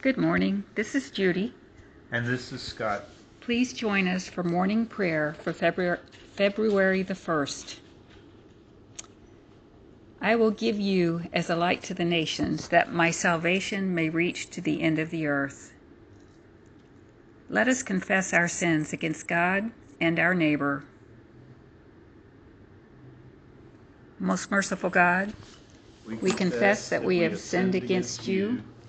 Good morning. This is Judy. And this is Scott. Please join us for morning prayer for February, February the 1st. I will give you as a light to the nations, that my salvation may reach to the end of the earth. Let us confess our sins against God and our neighbor. Most merciful God, we confess that we have sinned against you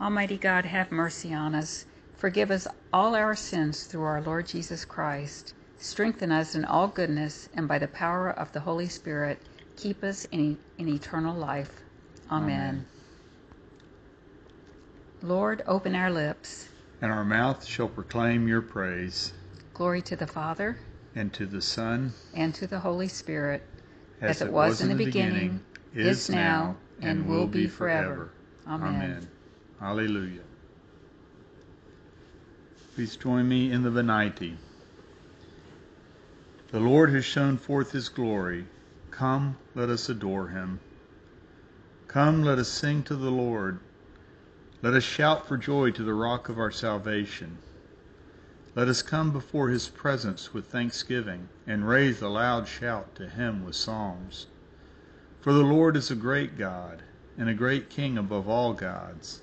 Almighty God, have mercy on us. Forgive us all our sins through our Lord Jesus Christ. Strengthen us in all goodness, and by the power of the Holy Spirit, keep us in, in eternal life. Amen. Amen. Lord, open our lips. And our mouth shall proclaim your praise. Glory to the Father, And to the Son, and to the Holy Spirit, as, it was in the beginning, is now, and will be forever. Amen. Hallelujah. Please join me in the Venite. The Lord has shown forth his glory. Come, let us adore him. Come, let us sing to the Lord. Let us shout for joy to the rock of our salvation. Let us come before his presence with thanksgiving, and raise a loud shout to him with psalms. For the Lord is a great God, and a great King above all gods.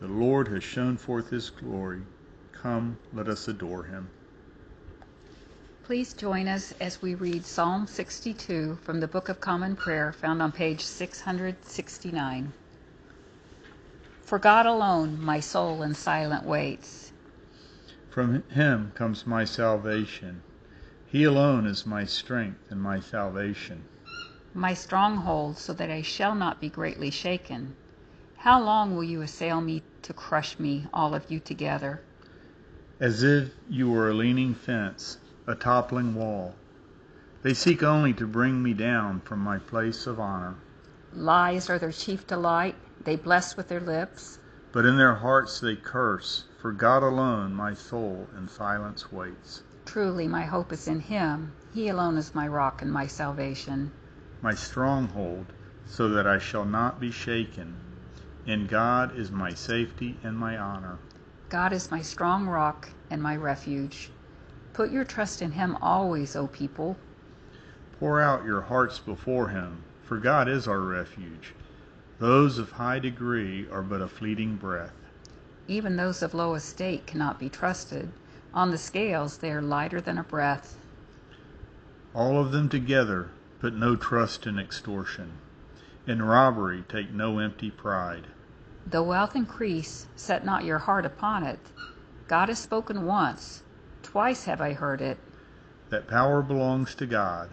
The Lord has shown forth his glory. Come, let us adore him. Please join us as we read Psalm 62 from the Book of Common Prayer found on page 669. For God alone my soul in silent waits. From him comes my salvation. He alone is my strength and my salvation. My stronghold, so that I shall not be greatly shaken. How long will you assail me to crush me, all of you together? As if you were a leaning fence, a toppling wall. They seek only to bring me down from my place of honor. Lies are their chief delight, they bless with their lips. But in their hearts they curse, for God alone my soul in silence waits. Truly, my hope is in Him. He alone is my rock and my salvation. My stronghold, so that I shall not be shaken. In God is my safety and my honor. God is my strong rock and my refuge. Put your trust in Him always, O people. Pour out your hearts before Him, for God is our refuge. Those of high degree are but a fleeting breath. Even those of low estate cannot be trusted. On the scales they are lighter than a breath. All of them together put no trust in extortion. In robbery take no empty pride. Though wealth increase, set not your heart upon it. God has spoken once, twice have I heard it. That power belongs to God.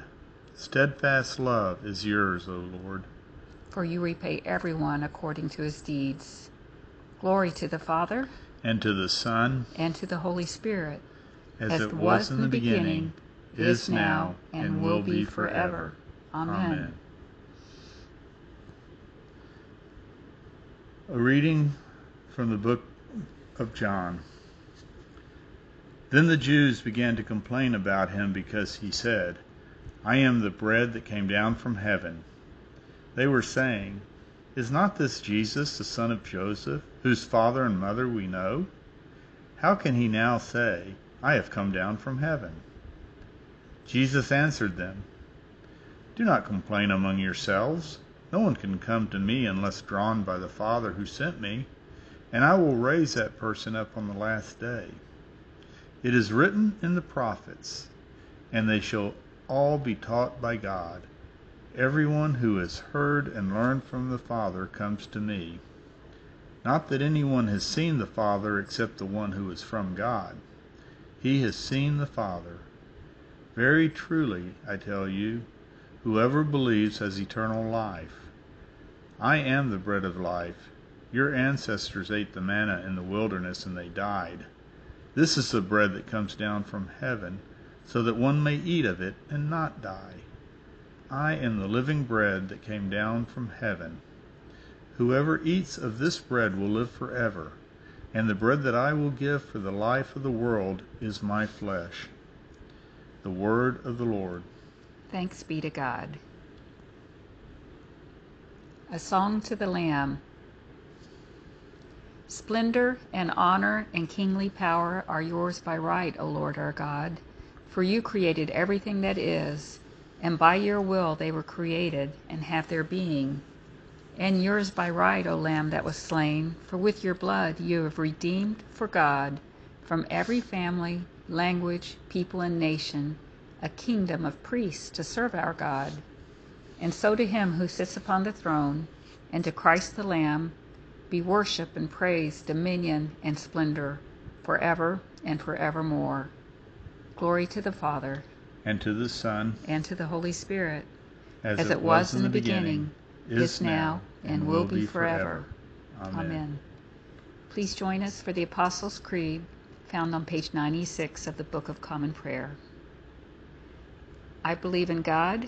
Steadfast love is yours, O Lord. For you repay everyone according to his deeds. Glory to the Father, And to the Son, and to the Holy Spirit, as, it was in the beginning, is now, and will be forever. Amen. A reading from the book of John. Then the Jews began to complain about him because he said, I am the bread that came down from heaven. They were saying, Is not this Jesus, the son of Joseph, whose father and mother we know? How can he now say, I have come down from heaven? Jesus answered them, Do not complain among yourselves. No one can come to me unless drawn by the Father who sent me, and I will raise that person up on the last day. It is written in the prophets, and they shall all be taught by God. Everyone who has heard and learned from the Father comes to me. Not that anyone has seen the Father except the one who is from God. He has seen the Father. Very truly, I tell you, whoever believes has eternal life. I am the bread of life. Your ancestors ate the manna in the wilderness and they died. This is the bread that comes down from heaven, so that one may eat of it and not die. I am the living bread that came down from heaven. Whoever eats of this bread will live forever, and the bread that I will give for the life of the world is my flesh. The word of the Lord. Thanks be to God. A song to the Lamb. Splendor and honor and kingly power are yours by right, O Lord our God, for you created everything that is, and by your will they were created and have their being. And yours by right, O Lamb that was slain, for with your blood you have redeemed for God from every family, language, people, and nation a kingdom of priests to serve our God. And so to him who sits upon the throne, and to Christ the Lamb, be worship and praise, dominion and splendor, forever and forevermore. Glory to the Father, and to the Son, and to the Holy Spirit, as, as it was in the beginning, is now, and will be forever. Amen. Please join us for the Apostles' Creed, found on page 96 of the Book of Common Prayer. I believe in God,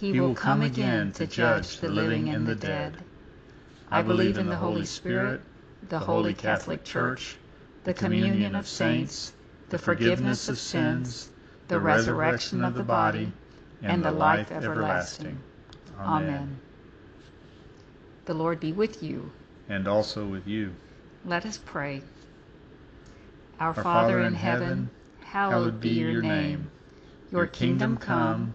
He will come again to judge the living and the dead. I believe in the Holy Spirit, the Holy Catholic Church, the communion of saints, the forgiveness of sins, the resurrection of the body, and the life everlasting. Amen. The Lord be with you. And also with you. Let us pray. Our Father in heaven, hallowed be your name. Your kingdom come,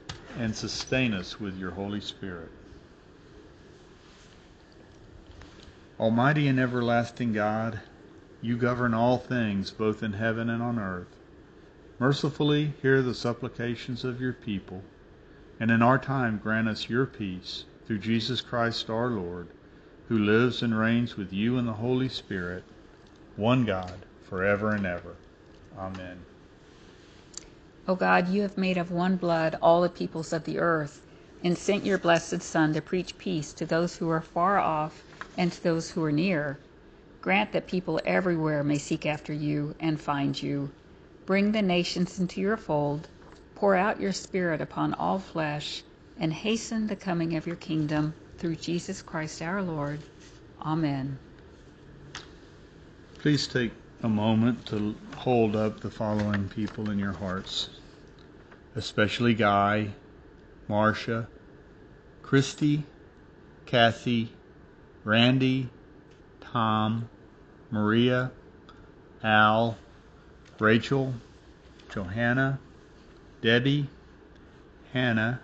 And sustain us with your Holy Spirit. Almighty and everlasting God, you govern all things both in heaven and on earth. Mercifully hear the supplications of your people, and in our time grant us your peace through Jesus Christ our Lord, who lives and reigns with you in the Holy Spirit, one God, forever and ever. Amen. O God, you have made of one blood all the peoples of the earth, and sent your blessed Son to preach peace to those who are far off and to those who are near. Grant that people everywhere may seek after you and find you. Bring the nations into your fold. Pour out your Spirit upon all flesh, and hasten the coming of your kingdom through Jesus Christ our Lord. Amen. Please take a moment to hold up the following people in your hearts, especially Guy, Marcia, Christy, Kathy, Randy, Tom, Maria, Al, Rachel, Johanna, Debbie, Hannah,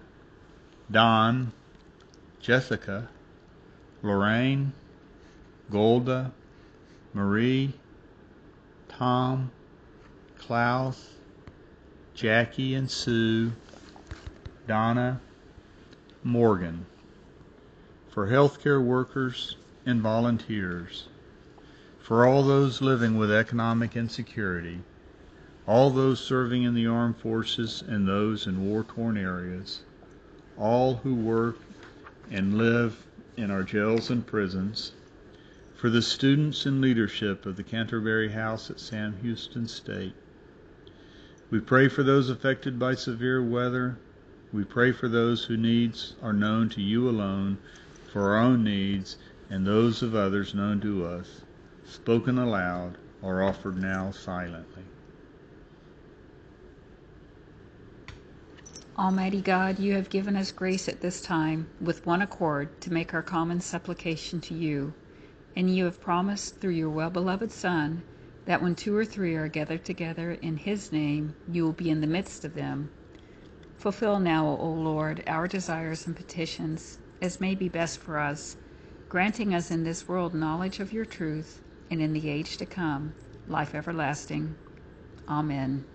Don, Jessica, Lorraine, Golda, Marie, Tom, Klaus, Jackie and Sue, Donna, Morgan, for healthcare workers and volunteers, for all those living with economic insecurity, all those serving in the armed forces and those in war torn areas, all who work and live in our jails and prisons, for the students and leadership of the Canterbury House at Sam Houston State. We pray for those affected by severe weather. We pray for those whose needs are known to you alone, for our own needs and those of others known to us, spoken aloud or offered now silently. Almighty God, you have given us grace at this time, with one accord, to make our common supplication to you. And you have promised through your well beloved Son that when two or three are gathered together in his name, you will be in the midst of them. Fulfill now, O Lord, our desires and petitions, as may be best for us, granting us in this world knowledge of your truth, and in the age to come, life everlasting. Amen.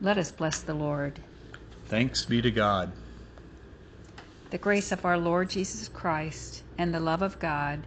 Let us bless the Lord. Thanks be to God. The grace of our Lord Jesus Christ, and the love of God,